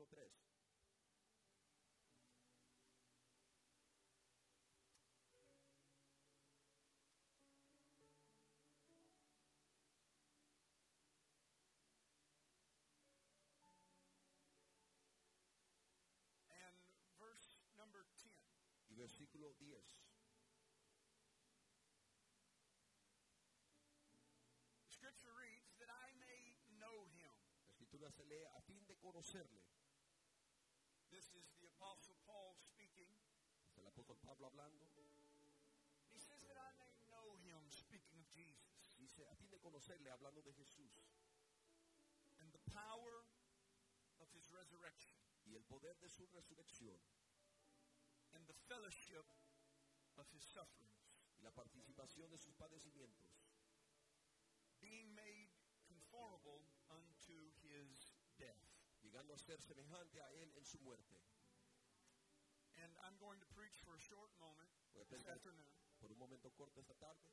versículo 3. and verse number 10. Y versículo 10. The scripture reads that I may know him. La escritura se lee a fin de conocerle. This is the apostle Paul speaking. Es el apóstol Pablo hablando. He says that I may know him, speaking of Jesus, Dice, a fin de conocerle, hablando de Jesús. and the power of his resurrection, Y el poder de su resurrección. and the fellowship of his sufferings, Y la participación de sus padecimientos. being made conformable. Llegando a ser semejante a él en su muerte. And I'm going to preach for a short moment Voy a this predicar afternoon por un momento corto esta tarde.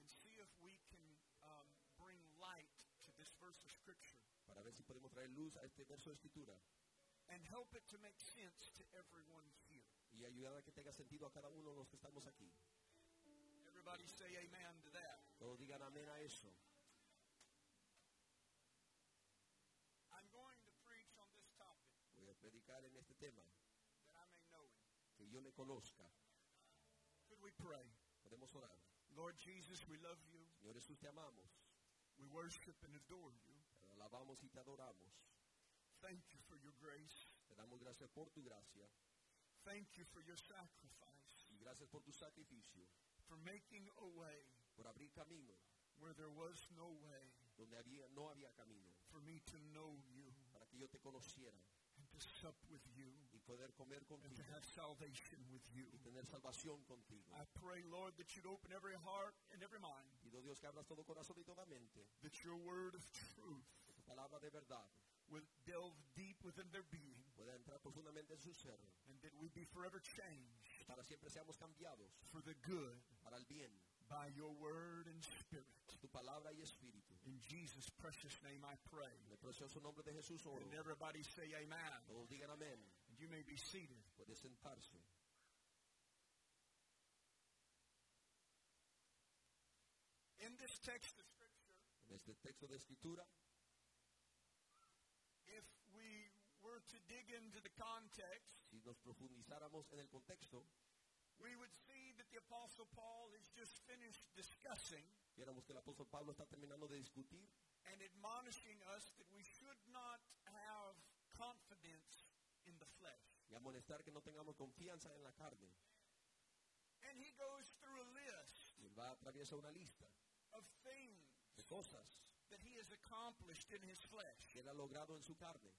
and see if we can um, bring light to this verse of Scripture Para ver si podemos traer luz a este verso de escritura. and help it to make sense to everyone here. Y ayudar a que tenga sentido a cada uno de los que estamos aquí. Everybody say amen to that. Todos digan amén a eso. Tema. that I may know him. Que yo le conozca. Could we pray? Podemos orar. Lord Jesus, we love you. Señor Jesús, te amamos. We worship and adore you. Te alabamos y te adoramos. Thank you for your grace. Te damos gracias por tu gracia. Thank you for your sacrifice, Y gracias por tu sacrificio. for making a way Por abrir camino where there was no way, donde había, no había camino. for me to know you Para que yo te conociera. To sup with you Y poder comer and to have salvation with you. Y tener salvación contigo. I pray, Lord, that you'd open every heart and every mind, Pido oh Dios que abras todo corazón y toda mente. that your word of truth tu palabra de verdad would delve deep within their being, pueda entrar profundamente en su ser. and that we be forever changed para siempre seamos cambiados for the good para el bien. by your word and spirit. Tu palabra y espíritu. In Jesus' precious name I pray. En el precioso nombre de Jesús oro. And everybody say amen. Todos digan amén. And you may be seated. Puede sentarse. In this text of Scripture, En este texto de escritura, if we were to dig into the context, si nos profundizáramos en el contexto, we would see that the Apostle Paul has just finished discussing viéramos que el apóstol Pablo está terminando de discutir and admonishing us that we should not have confidence in the flesh. y amonestar que no tengamos confianza en la carne. And he goes through a list Y él va a atravesar una lista of things de cosas that he has accomplished in his flesh. que él ha logrado en su carne.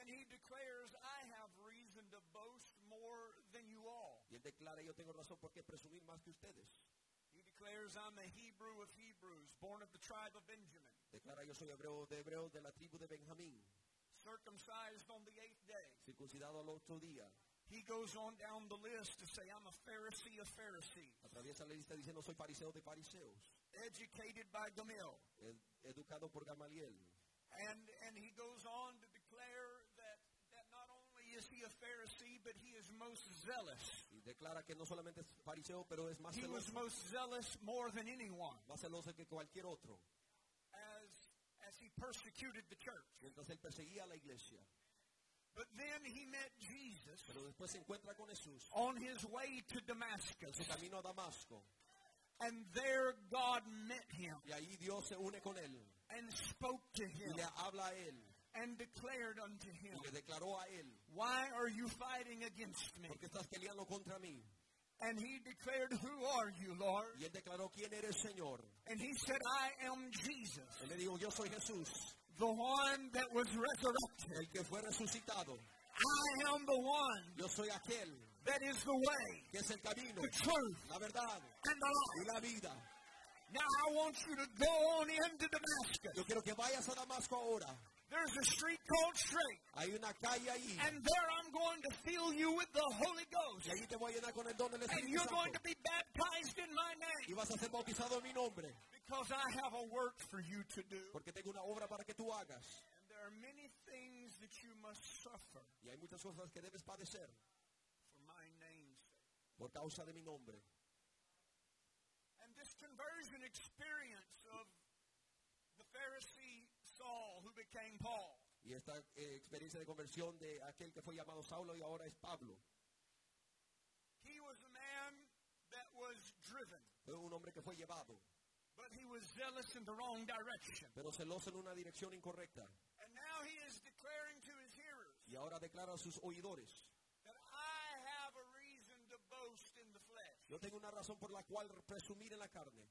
And he declares, I have reason to boast more than you all. Y él declara, yo tengo razón por qué presumir más que ustedes. Declares, I'm the Hebrew of Hebrews, born of the tribe of Benjamin, Declara, yo soy hebreo de hebreos de la tribu de Benjamín, circumcised on the eighth day. circuncidado al otro día. He goes on down the list to say, I'm a Pharisee of Pharisees, Atraviesa la lista diciendo, soy fariseo de fariseos, educated by Gamaliel. ed- educado por Gamaliel. And, and he goes on to declare that, that not only is he a Pharisee, but he is most zealous. Declara que no solamente es fariseo, pero es más He was celoso, most zealous more than anyone más celoso que cualquier otro, as, as he persecuted the church. mientras él perseguía a la iglesia. But then he met Jesus Pero después se encuentra con Jesús on his way to en Damascus. su camino a Damasco. And there God met him Y ahí Dios se une con él and spoke to y him le habla a él and declared unto him, y le declaró a él, Why are you fighting against me? ¿por qué estás peleando contra mí? And he declared, Who are you, Lord? Y él declaró, ¿quién eres, Señor? And he said, I am Jesus, Él le dijo, yo soy Jesús, the one that was resurrected. el que fue resucitado. I am the one Yo soy aquel that is the way, que es el camino, the truth, la verdad and the life. y la vida. Now I want you to go on into Damascus. Yo quiero que vayas a Damasco ahora. There's a street called Straight. Hay una calle ahí And there I'm going to fill you with the Holy Ghost. y ahí te voy a llenar con el don del And you're going to be baptized in my name. Y vas a ser bautizado en mi nombre, Because I have a work for you to do. porque tengo una obra para que tú hagas. And there are many things that you must suffer Y hay muchas cosas que debes padecer for my name's sake. por causa de mi nombre. And this conversion experience of the Pharisee Saul who became Paul Y esta eh, experiencia de conversión de aquel que fue llamado Saulo y ahora es Pablo. He was a man that was driven, Fue un hombre que fue llevado, but he was zealous in the wrong direction. pero celoso en una dirección incorrecta. And now he is declaring to his hearers Y ahora declara a sus oidores, that I have a reason to boast in the flesh. yo tengo una razón por la cual presumir en la carne.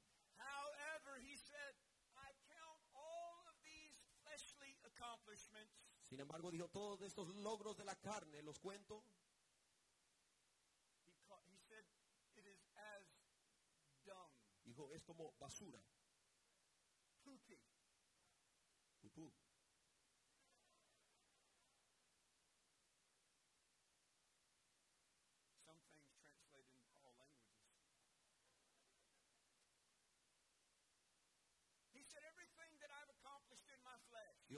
Sin embargo, dijo, todos estos logros de la carne los cuento. He, ca- he said, it is as dung, Dijo, es como basura. Pupú.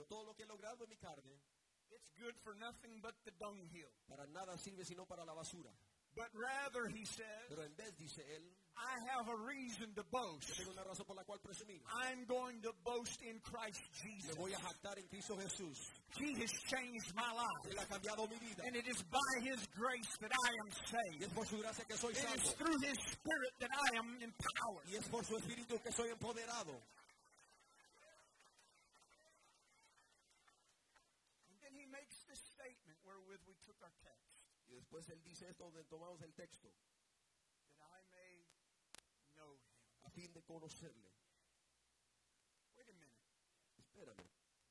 Todo lo que he logrado en mi carne, it's good for nothing but the dunghill. para nada sirve sino para la basura. But rather, he says, Pero en vez, dice él, I have a reason to boast. yo tengo una razón por la cual presumir. I'm going to boast in Christ Me Jesus. voy a jactar en Cristo Jesús. He has changed my life. Él ha cambiado mi vida. And it is by His grace that I am Y saved. es por su gracia que soy It is salvo. through His Spirit that I am empowered. Y es por su espíritu que soy empoderado. And then He makes this statement wherewith we took our text Y él dice esto donde tomamos el texto. that I may know Him. A fin de conocerle. Wait a minute. Espérame.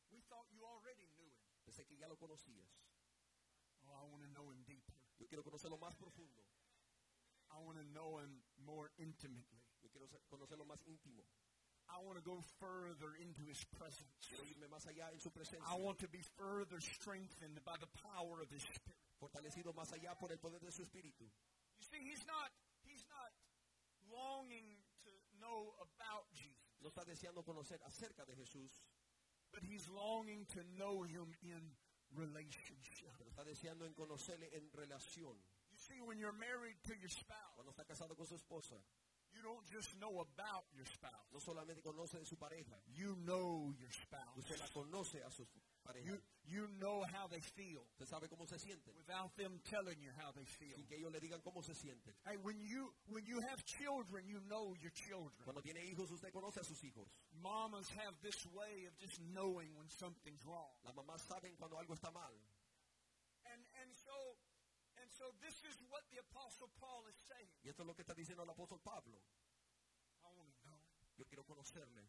We thought you already knew Him. Pensé que ya lo conocías. Oh, I want to know Him deeper. Yo quiero conocerlo más profundo. I want to know Him more intimately. Yo quiero conocerlo más íntimo. I want to go further into His presence. Quiero irme más allá en su presencia. I want to be further strengthened by the power of His Spirit. Fortalecido más allá por el poder de su espíritu. You see, He's not He's not longing to know about Jesus, No está deseando conocer acerca de Jesús, but He's longing to know Him in relationship. pero está deseando en conocerle en relación. You see, when you're married to your spouse, Cuando está casado con su esposa, you don't just know about your spouse. no solamente conoce de su pareja, You know your spouse. usted la conoce a su pareja. You, know how they feel Usted sabe cómo se sienten, without them telling you how they feel. sin que ellos le digan cómo se sienten. Hey, when you when you have children, you know your children. Cuando tiene hijos, usted conoce a sus hijos. Mamas have this way of just knowing when something's wrong. Las mamás saben cuando algo está mal. And and so and so this is what the apostle Paul is saying. Y esto es lo que está diciendo el apóstol Pablo. I want to know him. Yo quiero conocerle.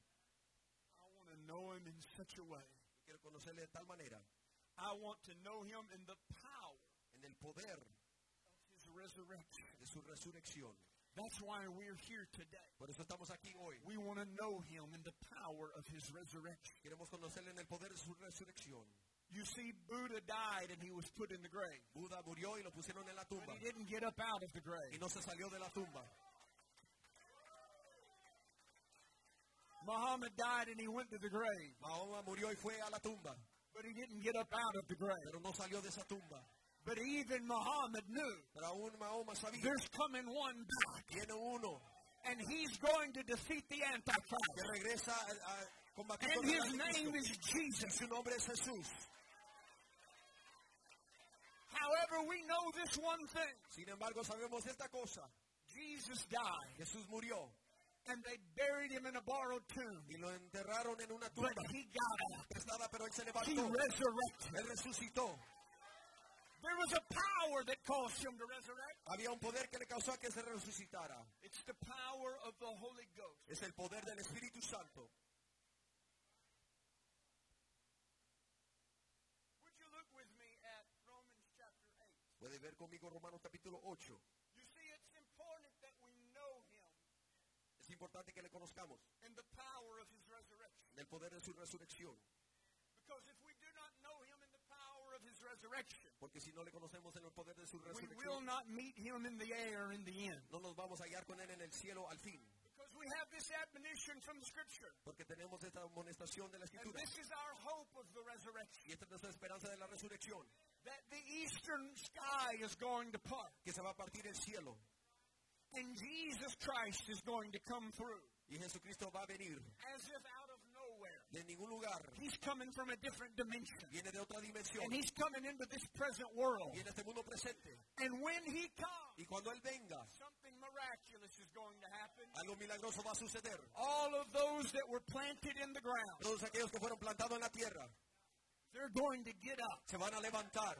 I want to know him in such a way. Quiero conocerle de tal manera, I want to know him in the power en el poder of his resurrection. de su resurrección. That's why we're here today. Por eso estamos aquí hoy. We want to know him in the power of his resurrection. Queremos conocerle en el poder de su resurrección. You see, Buddha died and he was put in the grave. Buda murió y lo pusieron en la tumba. But he didn't get up out of the grave. Y no se salió de la tumba. Muhammad died and he went to the grave. Mahoma murió y fue a la tumba. But he didn't get up out of the grave. Pero no salió de esa tumba. But even Muhammad knew Pero aún Mahoma sabía. there's coming one back. Viene uno And he's going to defeat the que Antichrist. regresa a, a combatir And his name is Jesus. Su nombre es Jesús. However, we know this one thing. Sin embargo, sabemos esta cosa. Jesus died. Jesús murió And they buried him in a borrowed tomb. y lo enterraron en una But tumba he got up. prestada, pero él se He levantó. resurrected. Él resucitó. There was a power that caused him to resurrect. Había un poder que le causó a que se resucitara. It's the power of the Holy Ghost. Es el poder del Espíritu Santo. Would you look with me at Romans chapter 8? Puede ver conmigo Romanos capítulo 8. Es importante que le conozcamos and the power of his resurrection. en el poder de su resurrección. Because if we do not know him in the power of his resurrection, Porque si no le conocemos en el poder de su we will resurrección, not meet him in the air in the end. no nos vamos a hallar con él en el cielo al fin. Because we have this admonition from the scripture. Porque tenemos esta amonestación de la And Escritura. this is our hope of the resurrection. Y esta es nuestra esperanza de la resurrección, That the eastern sky is going to part. que se va a partir el cielo. And Jesus Christ is going to come through. Y Jesucristo va a venir As if out of nowhere. de ningún lugar. He's coming from a different dimension. Viene de otra dimensión. And he's coming into this present world. Y en este mundo presente. And when he comes, Y cuando Él venga, something miraculous is going to happen. algo milagroso va a suceder. All of those that were planted in the ground, Todos aquellos que fueron plantados en la tierra they're going to get up. se van a levantar.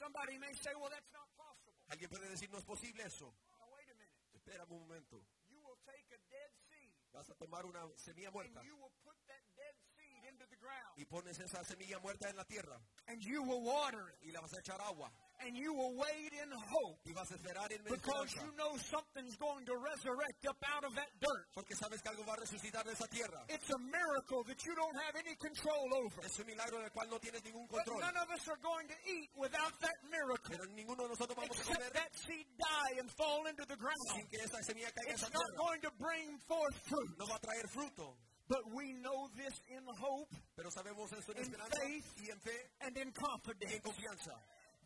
Somebody may say, well, that's not possible. Alguien puede decir, no es posible eso. Now, wait a minute. Espera un momento. You will take a dead seed Vas a tomar una semilla and you will put that dead seed into the ground y pones esa semilla muerta en la tierra and you will water it y la vas a echar agua and you will wait in hope y vas a esperar en because you know something's going to resurrect up out of that dirt. Porque sabes que algo va a resucitar de esa tierra. It's a miracle that you don't have any control over. Es un milagro del cual no tienes ningún But none of us are going to eat without that miracle. Pero ninguno de nosotros vamos a Except comer that seed die and fall into the ground. sin que esa semilla caiga It's not going to bring forth fruit. No va a traer fruto. But we know this in hope Pero sabemos eso en In esperanza faith. y en fe and in y en confidence confianza.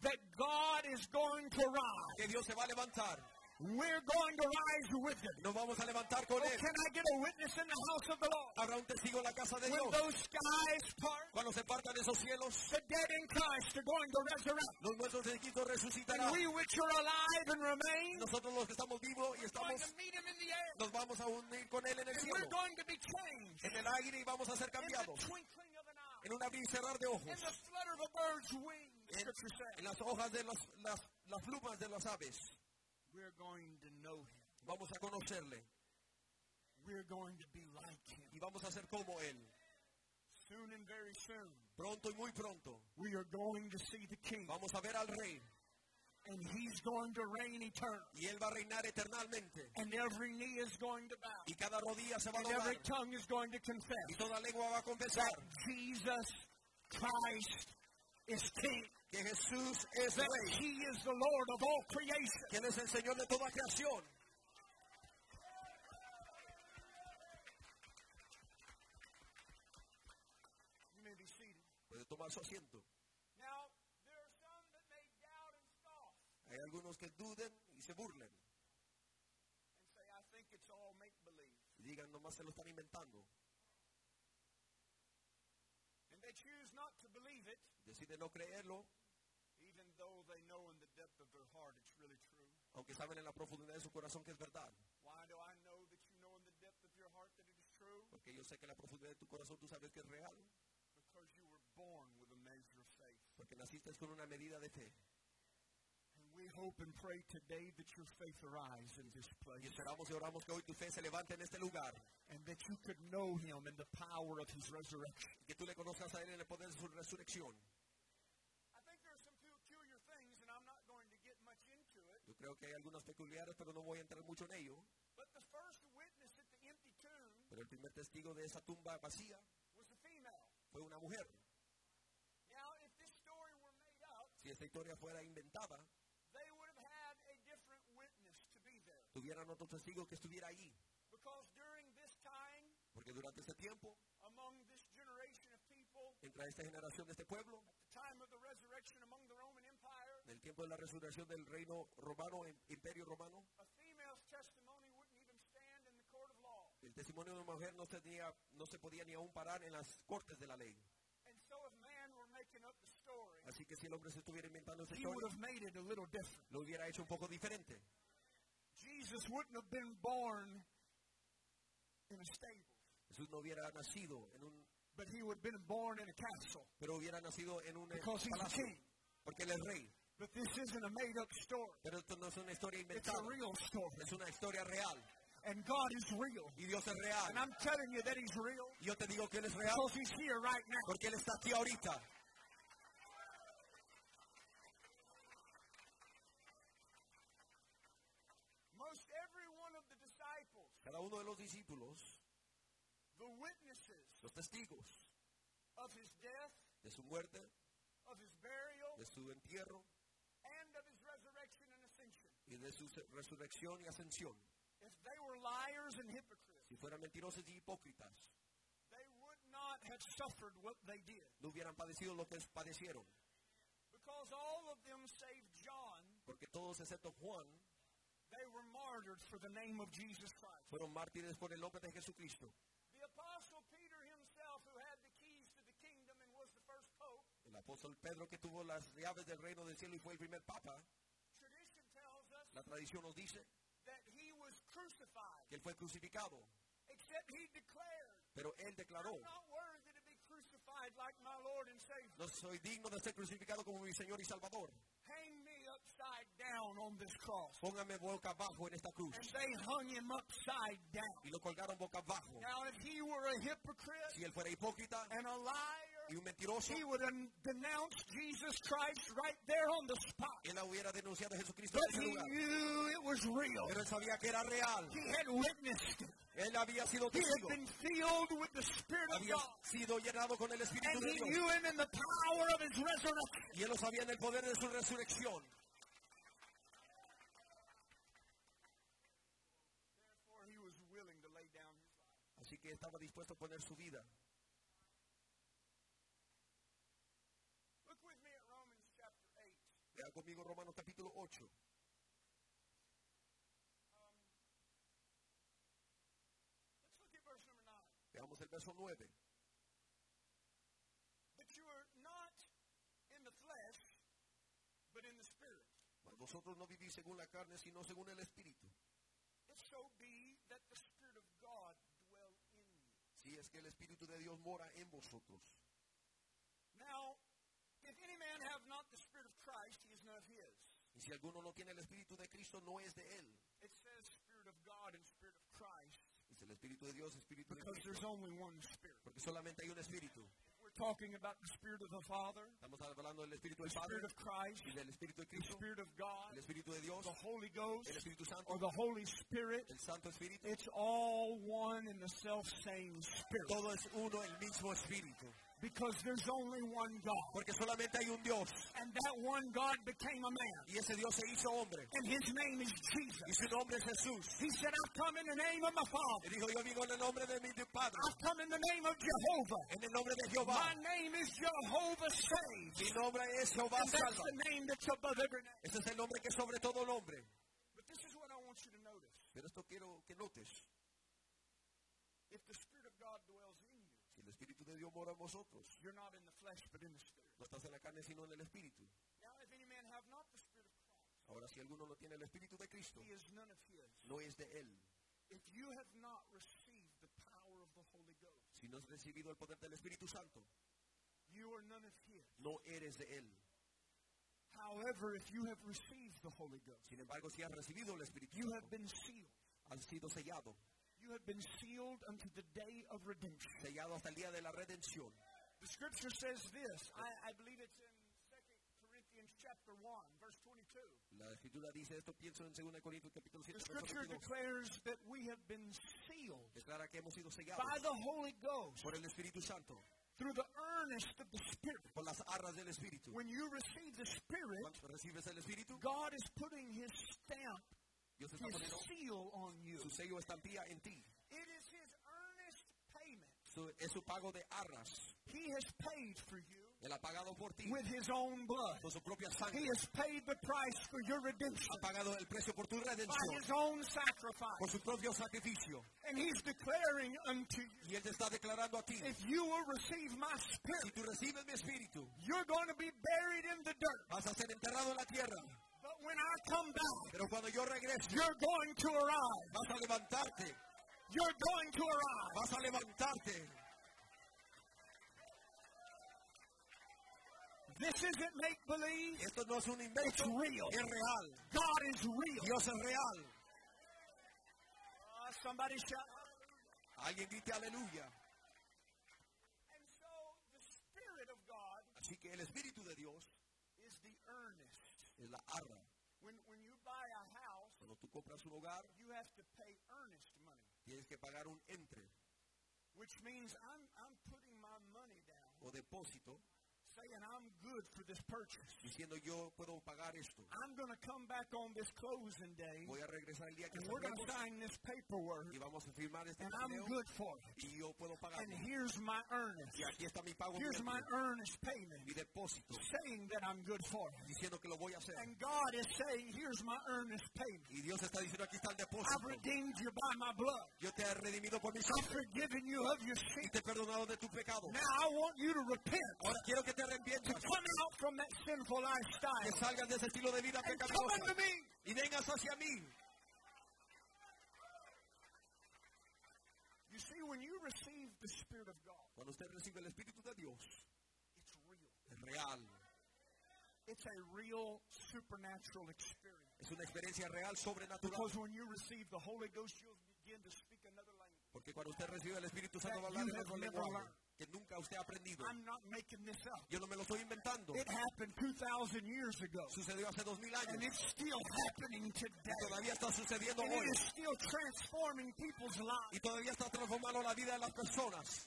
that God is going to rise. Que Dios se va a levantar. We're going to rise with him. Nos vamos a levantar con Oh, Él. can I get a witness in the house of the Lord? Habrá un testigo en la casa de When Dios. those skies part, Cuando se partan esos cielos, the dead in Christ are going to resurrect. los nuestros escritos resucitarán. And we which are alive and remain Nosotros los que estamos vivos y going estamos, to meet him in the air. nos vamos a unir con Él en el And cielo. we're going to be changed En el aire y vamos a ser in the cambiados. twinkling of an eye. En un abrir y cerrar de ojos. In the flutter of a bird's wing, the En, en las hojas de las plumas de las aves. We're going to know him. Vamos a conocerle. We're going to be like him. Y vamos a ser como Él. Soon and very soon, Pronto y muy pronto. we are going to see the king. Vamos a ver al Rey. And he's going to reign eternal. Y Él va a reinar eternalmente. And every knee is going to bow. Y cada rodilla se va a And every tongue is going to confess Y toda lengua va a confesar That Jesus Christ is king. Que Jesús es That Rey. he is the Lord of all creation. Que Él es el Señor de toda creación. You may be seated. Puede tomar su asiento. Now, there are some that may doubt and scoff Hay algunos que duden y se burlen. and say, I think it's all make believe. Y digan, nomás se lo están inventando. And they choose not to believe it, Deciden no creerlo, though they know in the depth of their heart it's really true. aunque saben en la profundidad de su corazón que es verdad. Why do I know that you know in the depth of your heart that it is true? Porque yo sé que en la profundidad de tu corazón tú sabes que es real. Because you were born with a measure of faith. Porque naciste con una medida de fe. And we hope and pray today that your faith arise in this Y place. esperamos y oramos que hoy tu fe se levante en este lugar. And that you could know him in the power of his resurrection. Y que tú le conozcas a Él en el poder de su resurrección. I think there are some peculiar things, and I'm not going to get much into it. Yo creo que hay algunas peculiares, pero no voy a entrar mucho en ello. Pero el primer testigo de esa tumba vacía fue una mujer. Now, if this story were made up, Si esta historia fuera inventada, tuvieran otro testigo que estuviera allí. Because during this time, Porque durante este tiempo, entre esta generación de este pueblo, en el tiempo de la resurrección del reino romano, el imperio romano, el testimonio de una mujer no se, tenía- no se podía ni aún parar en las cortes de la ley. And so if man were making up the story, Así que si el hombre se estuviera inventando would historia, lo hubiera hecho un poco diferente. Jesus wouldn't have been born in a stable, Jesús no hubiera nacido en un, but he would have been born in a castle pero hubiera nacido en un he's palacio, king. porque él es rey. But this isn't a made up story. Pero esto no es una historia It's a real story. es una historia real. And God is real. Y Dios es real. And I'm telling you that he's real yo te digo que Él es real because he's here right now. porque Él está aquí ahorita. Most every one of the disciples, Cada uno de los discípulos, the witnesses los testigos of his death, de su muerte, of his burial, de su entierro y de su resurrección y ascensión, if they were liars and hypocrites, si fueran mentirosos y hipócritas, they would not have suffered what they did. no hubieran padecido lo que padecieron. Because all of them save John, Porque todos excepto Juan they were martyred for the name of Jesus Christ. fueron mártires por el nombre de Jesucristo. El apóstol Pedro que tuvo las llaves del reino del cielo y fue el primer papa, la tradición nos dice that he was crucified. que él fue crucificado. Except he declared, Pero él declaró, I'm not worthy to be crucified like my Lord and Savior. no soy digno de ser crucificado como mi Señor y Salvador. Hang me upside down on this cross. Póngame boca abajo en esta cruz. And they hung him upside down. Y lo colgaron boca abajo. Now, if he were a hypocrite Si él fuera hipócrita and a liar, y un mentiroso, he would have denounced Jesus Christ right there on the spot. él hubiera denunciado a Jesucristo But en he ese lugar. knew it was real. Pero él sabía que era real. He had witnessed it. Él había sido He testigo. had been filled with the Spirit of Había God. sido llenado con el Espíritu And de he Dios. knew him in the power of his resurrection. Y él lo sabía en el poder de su resurrección. He. Así que estaba dispuesto a poner su vida. Look with me at Romans chapter 8. Vea conmigo Romanos capítulo 8. Let's look at verse number 9. Veamos el verso 9. But you are not in the flesh, but in the Spirit. Mas vosotros no vivís según la carne, sino según el Espíritu. Si es que el Espíritu de Dios mora en vosotros. Now, if any man have not the Christ, he is not his. Y si alguno no tiene el Espíritu de Cristo, no es de él. It says Spirit of God and Spirit of Christ Es el Espíritu de Dios, Espíritu de because there's Cristo. only one Spirit. Porque solamente hay un Espíritu. We're talking about the Spirit of the Father, Estamos hablando del Espíritu the del Padre Spirit of Christ, y del Espíritu de the Cristo, Spirit of God, el Espíritu de Dios, the Holy Ghost, el Espíritu Santo, or the Holy Spirit. el Santo Espíritu. It's all one in the self same Spirit Todo es uno, el mismo Espíritu. Because there's only one God. Porque solamente hay un Dios. And that one God became a man, Y ese Dios se hizo hombre. and his name is Jesus. Y su nombre es Jesús. He said, I've come in the name of my Father. Dijo, yo vengo en el nombre de mi Padre. I've come in the name of Jehovah. En el nombre de Jehová. My name is Jehovah Saves. Mi nombre es Jehová And that's the name that's above every name. Ese es el nombre que sobre todo nombre. But this is what I want you to notice. Pero esto quiero que notes. If the de Dios mora en vosotros, you're not in the flesh, but in the Spirit. no estás en la carne sino en el Espíritu. Now, if any man have not the Spirit of Christ, Ahora, si alguno no tiene el Espíritu de Cristo, he is none of his. no es de Él. If you have not received the power of the Holy Ghost, Si no has recibido el poder del Espíritu Santo, you are none of his. no eres de Él. However, if you have received the Holy Ghost, Sin embargo, si has recibido el Espíritu you have Santo, been sealed. has sido sellado. You have been sealed unto the day of redemption. Sellado hasta el día de la redención. The scripture says this. I, I believe it's in 2 Corinthians chapter 1, verse 22. La Escritura dice esto, pienso en 2 Corintios capítulo 7, The scripture declares that we have been sealed Declara que hemos sido sellados by the Holy Ghost por el Espíritu Santo, through the earnest of the Spirit. por las arras del Espíritu. When you receive the Spirit, Cuando recibes el Espíritu, God is putting His stamp, Dios está poniendo su sello estampía en ti. It is His earnest payment. Su- es su pago de arras. He has paid for you Él ha pagado por ti with His own blood. con su propia He sangre. has paid the price for your redemption Ha pagado el precio por tu by redención, His own sacrifice. por su propio sacrificio. And He's declaring unto you, Y Él te está declarando a ti, if you will receive my si Spirit, tú recibes mi Espíritu, you're going to be buried in the dirt. vas a ser enterrado en la tierra. When I come back, Pero cuando yo regrese, you're going to arise. vas a levantarte, You're going to arise. vas a levantarte. This isn't make believe. Esto no es un invento, It's real. es real. God is real. Dios es real. Uh, somebody shout. Alguien grite aleluya. And so the Spirit of God Así que el Espíritu de Dios is the earnest. es la arra. When, when you buy a house, Cuando tú compras un hogar, you have to pay earnest money, tienes que pagar un entre which means I'm, I'm putting my money down o depósito saying, I'm good for this purchase. diciendo yo puedo pagar esto. I'm going to come back on this closing day, Voy a regresar el día que and we're going to sign this paperwork, y vamos a firmar este and I'm good for it. y yo puedo pagar. And here's my earnest. Y aquí está mi pago, Here's my earnest payment, mi depósito, saying that I'm good for it. diciendo que lo voy a hacer. And God is saying, here's my earnest payment. Y Dios está diciendo aquí está el I've redeemed you by my blood. Yo te he redimido por mi I've forgiven you of your y sin. te he perdonado de tu pecado. Now I want you to repent. Ahora quiero que te arrepientas, Come out from that sinful que salgas de ese estilo de vida pecaminoso y vengas hacia mí. You see, when you receive the Spirit of God, Cuando usted recibe el Espíritu de Dios, it's real. es real. It's a real supernatural experience. Es una experiencia real, sobrenatural. Because when you receive the Holy Ghost, you'll begin to speak another language. Porque cuando usted recibe el Espíritu Santo va a hablar en otro lenguaje. Que nunca usted ha aprendido. I'm not making this up. Yo no me lo estoy inventando. It happened 2,000 years ago. Sucedió hace dos mil And años. it's still happening Y today. todavía está sucediendo And hoy. it is still transforming people's lives. Y todavía está transformando la vida de las personas.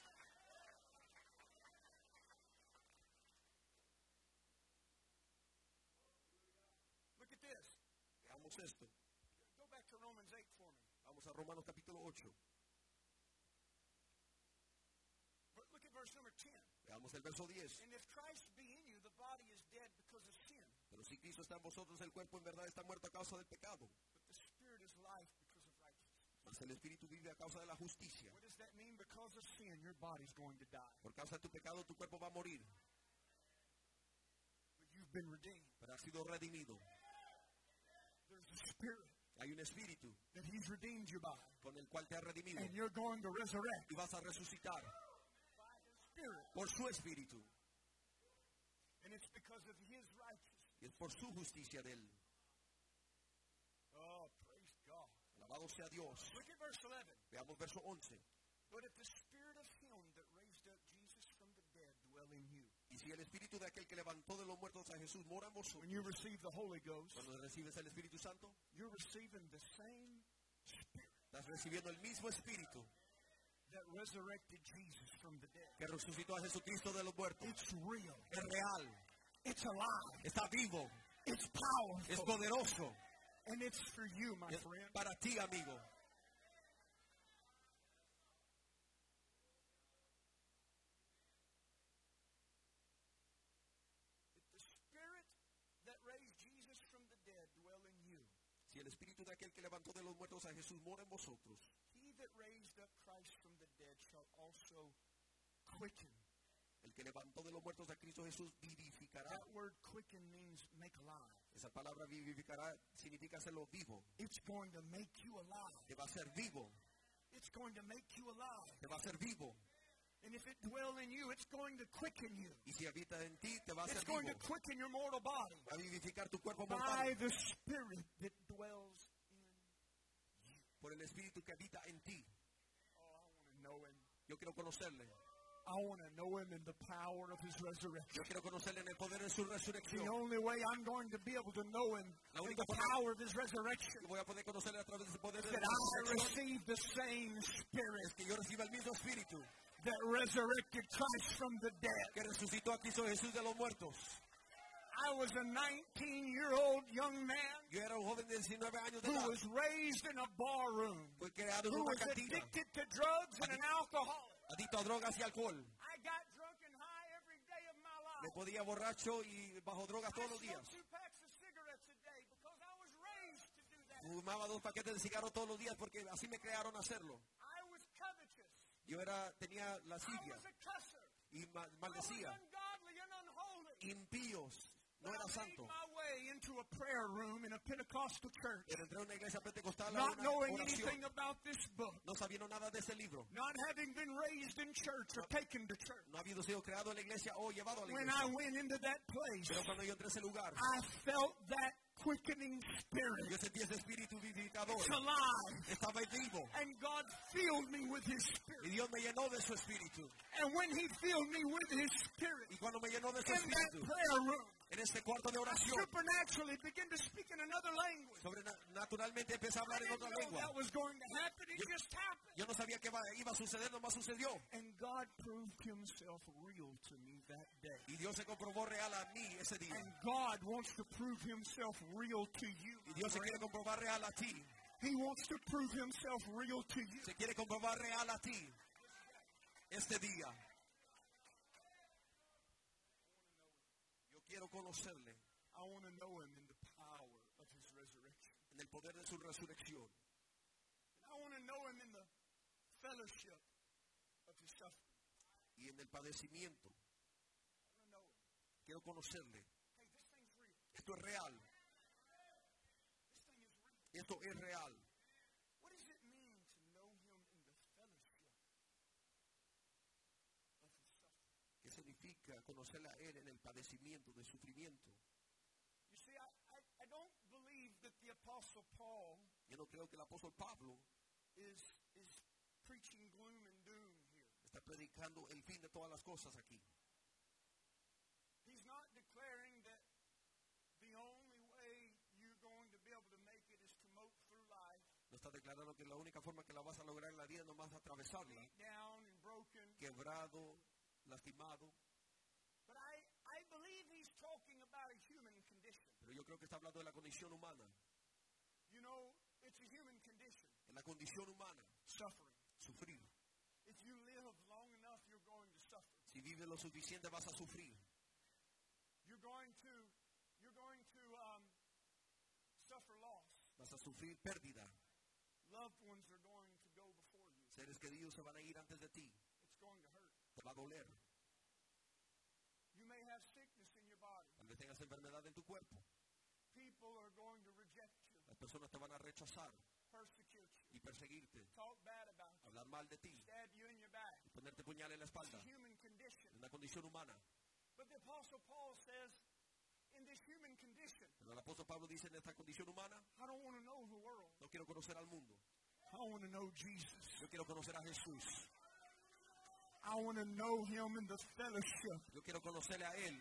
Look at this. Veamos esto. Go back to Romans 8 for me. Vamos a Romanos capítulo 8. But look at verse number 10. Veamos el verso 10. And if Christ be in you, the body is dead because of sin, Pero si Cristo está en vosotros, el cuerpo en verdad está muerto a causa del pecado. Mas el Espíritu vive a causa de la justicia. Por causa de tu pecado, tu cuerpo va a morir. Pero has sido redimido. Hay un espíritu con el cual te ha redimido. Y vas a resucitar spirit. por su espíritu. And it's because of His righteousness. Y es por su justicia de él. Oh, praise God. Alabado sea Dios. Look at verse 11. Veamos verso 11. But if the spirit of Him that raised up Jesus from the dead dwell in you, Y si el espíritu de aquel que levantó de los muertos a Jesús mora en vosotros, when you receive the Holy Ghost, cuando recibes el Espíritu Santo, you're receiving the same spirit estás recibiendo el mismo espíritu that resurrected Jesus from the dead. que resucitó a Jesucristo de los muertos. It's real. Es real, It's alive. está vivo, It's es powerful. poderoso. And it's for you, my Es friend. para ti, amigo. If the spirit that raised Jesus from the dead dwell in you, Si el espíritu de aquel que levantó de los muertos a Jesús mora en vosotros, that raised up Christ from the dead shall also quicken. el que levantó de los muertos a Cristo Jesús vivificará. That word quicken means make alive. Esa palabra vivificará significa hacerlo vivo. It's going to make you alive. Te va a hacer vivo, It's going to make you alive. te va a hacer vivo. And if it dwell in you, it's going to quicken you. Y si habita en ti, te va a It's hacer going to quicken your mortal body Va a vivificar tu cuerpo mortal. by the spirit that dwells in you. Por el espíritu que habita en ti. I want to know him. Yo quiero conocerle. I want to know him in the power of his resurrection. Yo quiero conocerle en el poder de su The resurrección. only way I'm going to be able to know him La única the power of his resurrection voy a poder conocerle a través de ese poder de that la I resurrección. receive the same spirit Es que yo reciba el mismo espíritu that resurrected Christ from the dead. que resucitó a Cristo Jesús de los muertos. I was a 19 year old young man Yo era un joven de 19 años de who edad. was raised in a barroom, Fue creado en who una was cantina. addicted to drugs and an alcoholic. Adicto a drogas y alcohol. I got drunk and high every day of my Me life. podía borracho y bajo drogas I todos los smoked días. two packs of cigarettes a day because I was raised to do that. Fumaba dos paquetes de cigarro todos los días porque así me crearon a hacerlo. I was covetous. Yo era, tenía I lascivia was a cusser. y ma- I was maldecía. ungodly and unholy. Impíos. No era santo. my way into a prayer room in a Pentecostal church, Pero entré a una iglesia pentecostal a not una knowing oración, anything about this book, no sabiendo nada de ese libro. not having been raised in church or taken to church. No sido creado en la iglesia o llevado a la When I went into that place, Pero cuando yo entré a ese lugar, I felt that quickening spirit. yo sentí ese espíritu vivificador. It's alive. Estaba vivo. And God filled me with His Spirit. Y Dios me llenó de su espíritu. And when He filled me with His Spirit Y cuando me llenó de su in that prayer room, en este cuarto de oración, supernaturally begin to speak in another language. sobrenaturalmente empecé a hablar en otra lengua. that was going to happen. It Yo- just happened. Yo no sabía que iba, a suceder, nomás sucedió. And God proved himself real to me that day. Y Dios se comprobó real a mí ese día. And God wants to prove himself real to you. Y Dios se quiere comprobar real a ti. He wants to prove himself real to you. Se quiere comprobar real a ti. Este día. Yo quiero conocerle I want to know him in the power of his resurrection. en el poder de su resurrección. I want to know him in the fellowship of his suffering. y en el padecimiento. I want to know him. Quiero conocerle. Hey, this thing's real. Esto es real. This thing is real. Esto es real. What does it mean to know him in the fellowship of his suffering? ¿Qué significa conocerle a Él en el padecimiento, sufrimiento? You see, I, I, I don't believe that the Apostle Paul Yo no creo que el apóstol Pablo is, is preaching gloom and doom here. está predicando el fin de todas las cosas aquí. He's not declaring that the only way you're going to be able to make it is to mope through life, No está declarando que la única forma que la vas a lograr en la vida es nomás atravesarla, beat down and broken. quebrado, lastimado. But I, I believe he's talking about a human condition. Pero yo creo que está hablando de la condición humana. You know, it's a human condition, En la condición humana, suffering. sufrir. If you live long enough, you're going to suffer. Si vives lo suficiente vas a sufrir. You're going to, you're going to um, suffer loss. Vas a sufrir pérdida. Loved ones are going to go before you. Seres queridos se van a ir antes de ti. It's going to hurt. Te va a doler. You may have sickness in your body. Tal vez tengas enfermedad en tu cuerpo. Las personas te van a rechazar y perseguirte, hablar mal de ti, y ponerte puñal en la espalda. Es una condición humana. Pero el apóstol Pablo dice en esta condición humana, I don't want to know the world. no quiero conocer al mundo. I want to know Jesus. Yo quiero conocer a Jesús. I want to know him in the fellowship Yo quiero conocerle a Él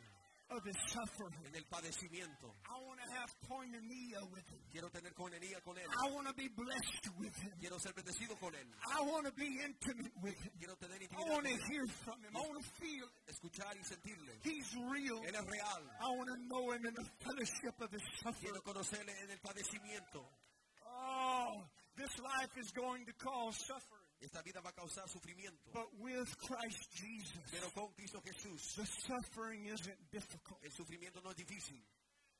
of his suffering. en el padecimiento. I want to have koinonia with him. Quiero tener comunidad con Él. I want to be blessed with him. Quiero ser bendecido con Él. I want to be intimate with him. Quiero tener I want to hear from him. I want to feel. Escuchar y sentirle. He's real. Él es real. I want to know him in the fellowship of his suffering. Quiero conocerle en el padecimiento. Oh, this life is going to cause suffering. Esta vida va a causar sufrimiento. But with Christ Jesus, Pero con Cristo Jesús, the suffering isn't difficult. el sufrimiento no es difícil.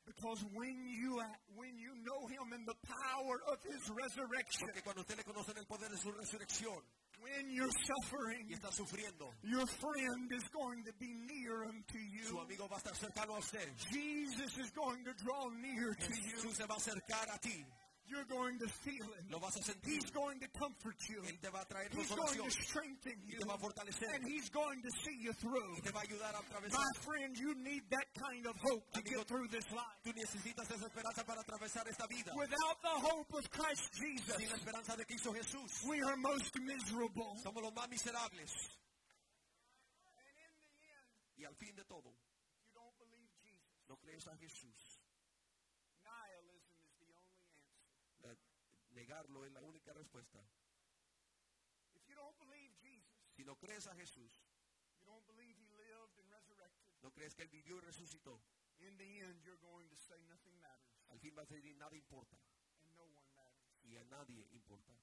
Because when you when you know him in the power of his resurrection, Porque cuando usted le conoce en el poder de su resurrección when you're suffering, y está sufriendo, your friend is going to be near unto su you. amigo va a estar cercano a usted. Jesus is going to draw near to you. Se va a acercar a ti. You're going to feel him. Lo vas a sentir. He's going to comfort you. Él te va a traer He's going to strengthen y you. te va a fortalecer And he's going to see you through. y te va a ayudar a atravesar. My friend, you need that kind of hope to get through this life. Tú necesitas esa esperanza para atravesar esta vida. Without the hope of Christ Jesus, Sin la esperanza de Cristo Jesús, we are most miserable. somos los más miserables. And in the end, Y al fin de todo, if you don't believe Jesus, no crees a Jesús. Negarlo es la única respuesta. If you don't believe Jesus, Si no crees a Jesús, you don't believe he lived and resurrected, no crees que Él vivió y resucitó, al fin vas a decir nada importa y a nadie importa.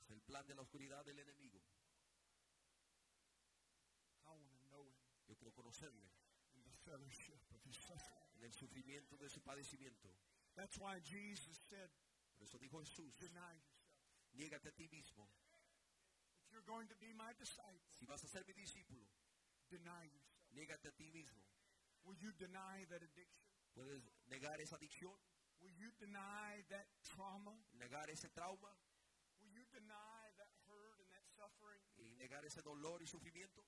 Es el plan de la oscuridad del enemigo. Yo quiero conocerle en el sufrimiento de su padecimiento. That's why Jesus said, Por eso dijo Jesús, deny yourself. niégate a ti mismo. If you're going to be my disciple, Si vas a ser mi discípulo, deny yourself. niégate a ti mismo. Will you deny that addiction? Puedes negar esa adicción, Will you deny that trauma? negar ese trauma Will you deny that hurt and that suffering? y negar ese dolor y sufrimiento.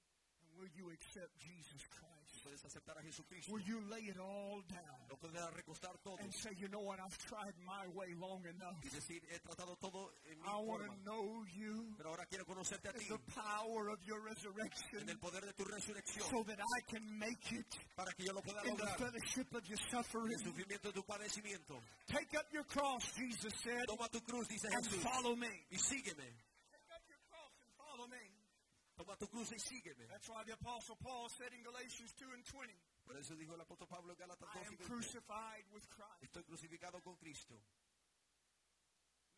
And will you accept Jesus Christ? puedes aceptar a Jesucristo. Will you lay it all down puedes recostar todo and say, you know what, I've tried my way long enough. y decir, he tratado todo en mi I I want to know you Pero ahora quiero conocerte a in ti the power of your resurrection. en el poder de tu resurrección so that I can make it para que yo lo pueda in the fellowship of your El suffering. sufrimiento de tu padecimiento. Take up your cross, Jesus said, Toma tu cruz, dice and Jesús, follow me. y sígueme. Take up your cross and follow me. Toma tu cruz y sígueme. That's why the Apostle Paul said in Galatians 2 and 20, Por eso dijo el apóstol Pablo en Gálatas I 2 am y 20, crucified with Christ. Estoy crucificado con Cristo.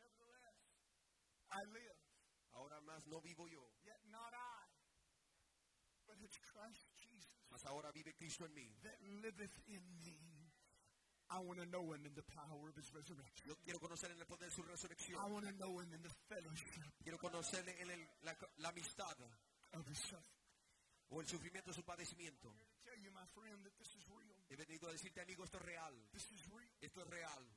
Nevertheless, I live, Ahora más no vivo yo, yet not I, but it's Christ Jesus mas ahora vive Cristo en mí. that liveth in me. I want to know him in the power of his resurrection. Yo quiero conocer en el poder de su resurrección. I want to know him in the fellowship Quiero conocerle en el- la, la amistad of his suffering. o el sufrimiento de su padecimiento. He venido a decirte, amigo, esto es real. Esto es real.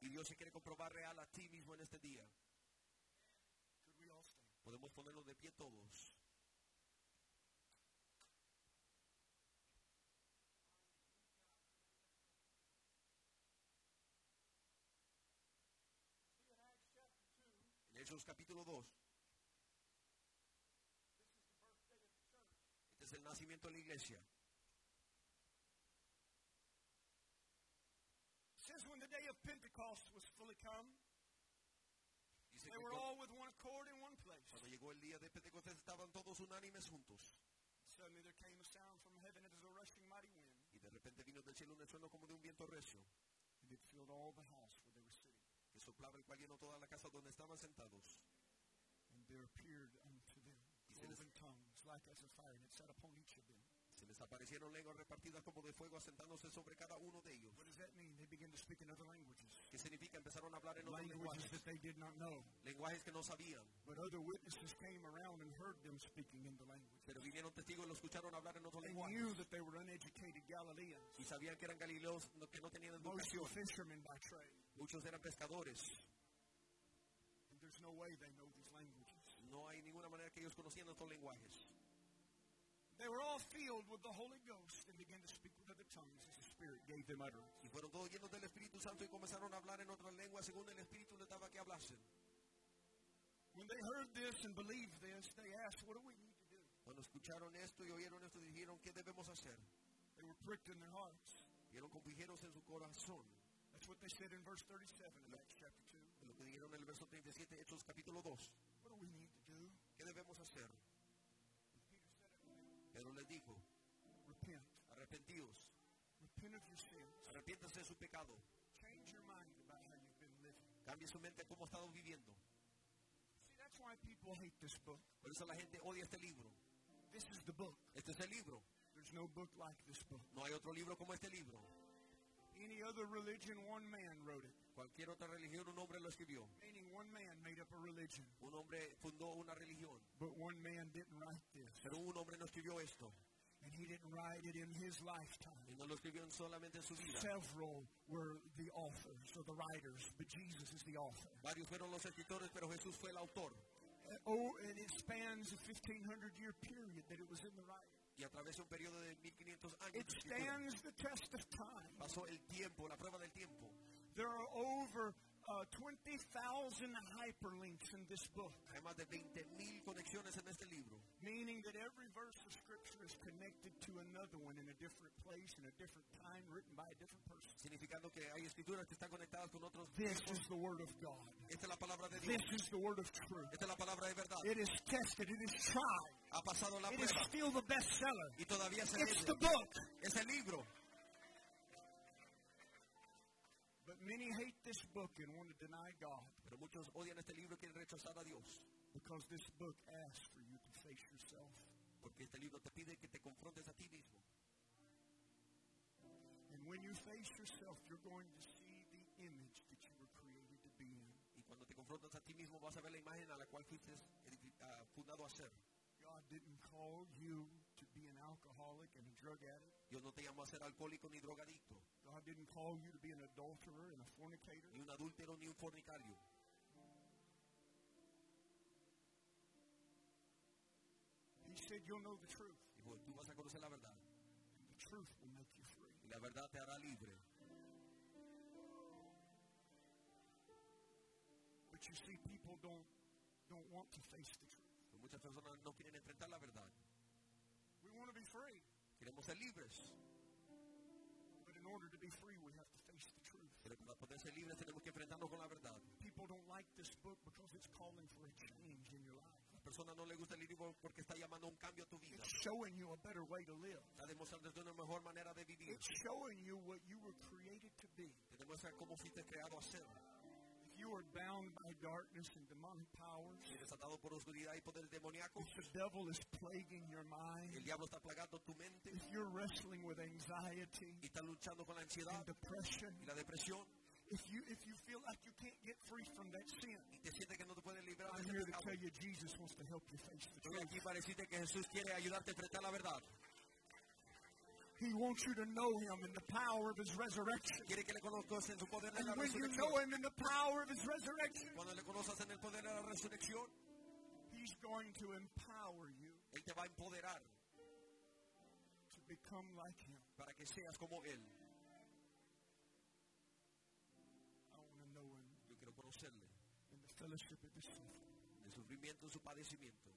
Y Dios se quiere comprobar real a ti mismo en este día. Podemos ponernos de pie todos. Hechos capítulo 2. Este es el nacimiento de la iglesia. It says when the day of Pentecost was fully come, Dice they were cuando, all with one accord in one place. cuando llegó el día de Pentecostés estaban todos unánimes juntos. Suddenly there came a sound from heaven as a rushing mighty wind, Y de repente vino del cielo un estruendo como de un viento recio, and it filled all the house where they were sitting. que soplaba el cual llenó toda la casa donde estaban sentados. And there appeared unto them Y se les- tongues like as of fire, and it sat upon each of them. Se les aparecieron lenguas repartidas como de fuego asentándose sobre cada uno de ellos. ¿Qué significa? Empezaron a hablar en otros lenguajes. that they did not know. Lenguajes que no sabían. But other witnesses came around and heard them speaking in the language. Pero vinieron testigos y lo escucharon hablar en otros lenguajes. knew that they were uneducated Galileans. Y sabían que eran galileos que no tenían Most educación. fishermen by trade. Muchos eran pescadores. And there's no way they know these languages. No hay ninguna manera que ellos conocieran estos lenguajes. They were all filled with the Holy Ghost and began to speak with other tongues as the Spirit gave them utterance. Y fueron todos llenos del Espíritu Santo y comenzaron a hablar en otras lenguas según el Espíritu les daba que hablasen. When they heard this and believed this, they asked, What do we need to do? Cuando escucharon esto y oyeron esto, dijeron, ¿qué debemos hacer? They were pricked in their hearts. Vieron en su corazón. That's what they said in verse 37 of Acts chapter 2. Es lo que dijeron en el verso 37, Hechos capítulo 2. What do we need to do? ¿Qué debemos hacer? Pedro les dijo, Repent. arrepentidos, Repent of your sins. arrepiéntanse de su pecado, Change your mind about how you've been living. cambie su mente a cómo ha estado viviendo. See, that's why people hate this book. Por eso la gente odia este libro. This is the book. Este es el libro. There's no book like this book. No hay otro libro como este libro. Any other religion, one man wrote it. Cualquier otra religión, un hombre lo escribió. Meaning one man made up a religion. Un hombre fundó una religión. But one man didn't write this. Pero un hombre no escribió esto. And he didn't write it in his lifetime. Y no lo escribió en solamente en su vida. Several were the authors or the writers, but Jesus is the author. Varios fueron los escritores, pero Jesús fue el autor. Uh, Oh, and it spans a 1500 year period that it was in the writing. Y a través de un periodo de 1500 años It stands the test of time. pasó el tiempo, la prueba del tiempo. There are over uh, 20,000 hyperlinks in this book, Hay más de 20.000 conexiones en este libro. meaning that every verse of Scripture is connected to another one in a different place, in a different time, written by a different person. Significando que hay escrituras que están conectadas con otros. This is the Word of God. Esta es la palabra de Dios. This is the Word of truth. Esta es la palabra de verdad. It is tested, it is tried, Ha pasado la it is prueba still the bestseller. y todavía se It's vende. the book. Es el libro. Many hate this book and want to deny God Pero muchos odian este libro y quieren rechazar a Dios. because this book asks for you to face yourself. Porque este libro te pide que te confrontes a ti mismo. And when you face yourself, you're going to see the image that you were created to be in. Y cuando te confrontas a ti mismo vas a ver la imagen a la cual fuiste ah, fundado a ser. God didn't call you to be an alcoholic and a drug addict. Dios no te llamó a ser alcohólico ni drogadicto, God didn't call you to be an adulterer and a fornicator. Ni un adúltero ni un fornicario. He said you'll know the truth. Dijo, tú vas a conocer la verdad. The truth will make you free. Y la verdad te hará libre. But you see, people don't don't want to face the truth. Pero muchas personas no quieren enfrentar la verdad. We want to be free. Queremos ser libres. Order to be free, we have to face the truth. Pero para poder ser libres tenemos que enfrentarnos con la verdad. People don't like this book because it's calling for a change in your life. La persona no le gusta el libro porque está llamando a un cambio a tu vida. It's showing you a better way to live. Está demostrando una mejor manera de vivir. It's showing you what you were created to be. Te demuestra cómo fuiste creado a ser. You are bound by darkness and demonic powers, Si eres atado por oscuridad y poderes demoníacos, if the devil is plaguing your el diablo está plagando tu mente. if you're wrestling with anxiety y está luchando con la ansiedad and depression, y la depresión. if you if you feel like you can't get free from that sin, y te sientes que no te puedes librar I'm here to tell you Jesus wants to help you face the truth. aquí para decirte que Jesús quiere ayudarte a enfrentar la verdad. He wants you to know him in the power of his resurrection. Quiere que le conozcas en su poder de And la when you resurrección. know him in the power of his resurrection, Cuando le conozcas en el poder de la resurrección, he's going to empower you Él te va a empoderar to become like him. para que seas como Él. I want to know him Yo quiero conocerle, in the fellowship of his suffering, el sufrimiento, en su padecimiento,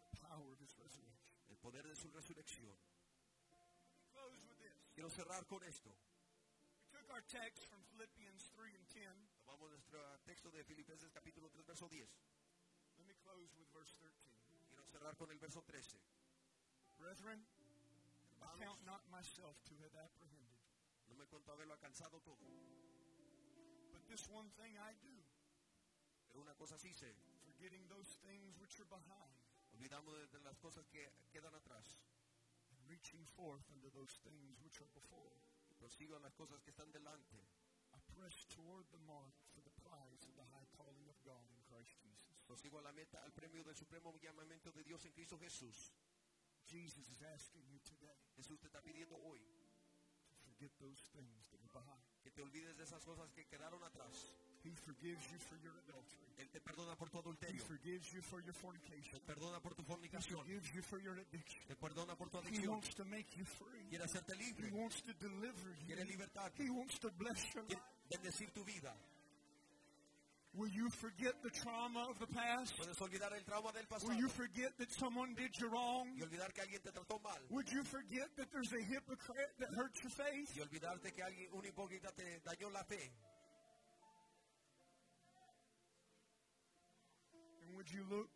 the power of his resurrection. el poder de su resurrección. Quiero cerrar con esto. We took our text from Philippians 3 and 10. Tomamos nuestro texto de Filipenses capítulo 3, verso 10. Let me close with verse 13. Quiero cerrar con el verso 13. Brethren, I count Hermanos, not myself to have apprehended, no me cuento haberlo alcanzado todo, but this one thing I do, pero una cosa sí sé, forgetting those things which are behind, olvidamos de, las cosas que quedan atrás reaching forth unto those things which are before. prosigo las cosas que están delante. I press toward the mark for the prize of the high calling of God in Christ Jesus. Prosigo a la meta, al premio del supremo llamamiento de Dios en Cristo Jesús. Jesus is asking you today Jesús te está pidiendo hoy to forget those things that are behind. que te olvides de esas cosas que quedaron atrás. He forgives you for your adultery. Él te perdona por tu adulterio. He forgives you for your fornication. te perdona por tu fornicación. He forgives you for your addiction. te perdona por tu adicción. He wants to make you free. quiere hacerte libre. He wants to deliver you. quiere libertad, He wants to bless your life. bendecir tu vida. Will you forget the trauma of the past? Puedes olvidar el trauma del pasado Will you forget that someone did you wrong? y olvidar que alguien te trató mal Would you forget that there's a hypocrite that hurts your faith? y olvidarte que alguien, un hipócrita te dañó la fe. Would you look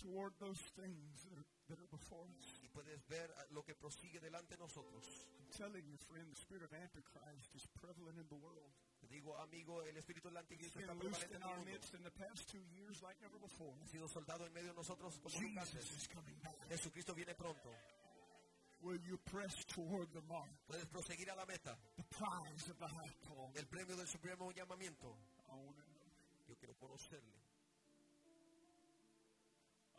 toward those things that are, that are before us? Y puedes ver lo que prosigue delante de nosotros. I'm telling you, friend, the spirit of Antichrist is prevalent in the world. Digo, amigo, el espíritu del anticristo está prevalente en el mundo. Ha sido soldado en medio de nosotros como nunca Jesus antes. is coming back. Jesucristo viene pronto. Will you press toward the mark, Puedes proseguir a la meta. the prize of the high call? El premio del supremo llamamiento. Yo quiero conocerle.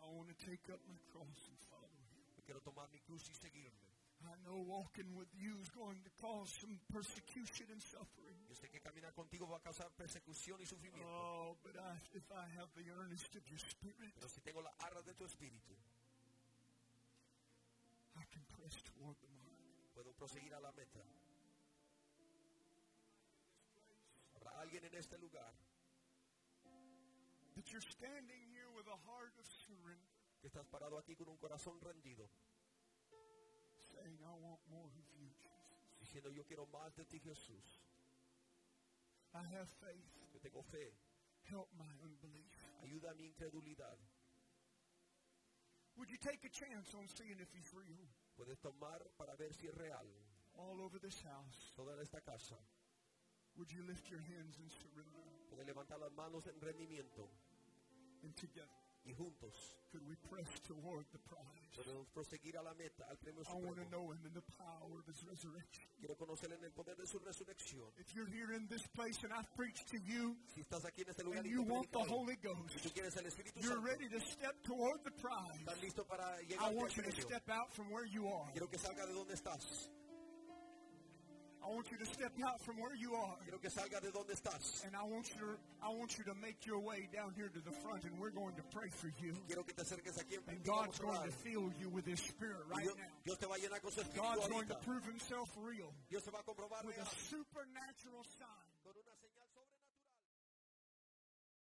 I want to take up my cross and follow him. Yo quiero tomar mi cruz y seguirle. I know walking with you is going to cause some persecution and suffering. Yo sé que caminar contigo va a causar persecución y sufrimiento. Oh, but I, if I have the earnest of your spirit, Pero si tengo la arra de tu espíritu, I can press toward the mark. puedo proseguir a la meta. Habrá alguien en este lugar That you're standing here with a heart of surrender, que estás parado aquí con un corazón rendido, saying, I want more of you, Jesus. diciendo yo quiero más de ti Jesús. I have faith. Yo tengo fe. Help my unbelief. Ayuda a mi incredulidad. Would you take a chance on seeing if he's real? Puedes tomar para ver si es real. All over this house. Toda esta casa. Would you lift your hands and surrender? Puedes levantar las manos en rendimiento And together, y juntos could we press toward the prize? podemos proseguir a la meta, al premio I want to supremo. know him in the power of his resurrection. Quiero conocerle en el poder de su resurrección. If you're here in this place and I've preached to you Si estás aquí en este lugar and y you te want the Holy Ghost, tú quieres el Espíritu you're Santo, ready to step toward the prize. estás listo para I al want you to premio. step out from where you are. Quiero que salga de donde estás. I want you to step out from where you are. Quiero que salga de donde estás. And I want you to I want you to make your way down here to the front and we're going to pray for you. Quiero que te acerques aquí en And frente y vamos God's going to fill you with his spirit right Dios, now. Dios te va a llenar con su God's going to prove himself real Dios se va a comprobar with a supernatural sign. con una señal.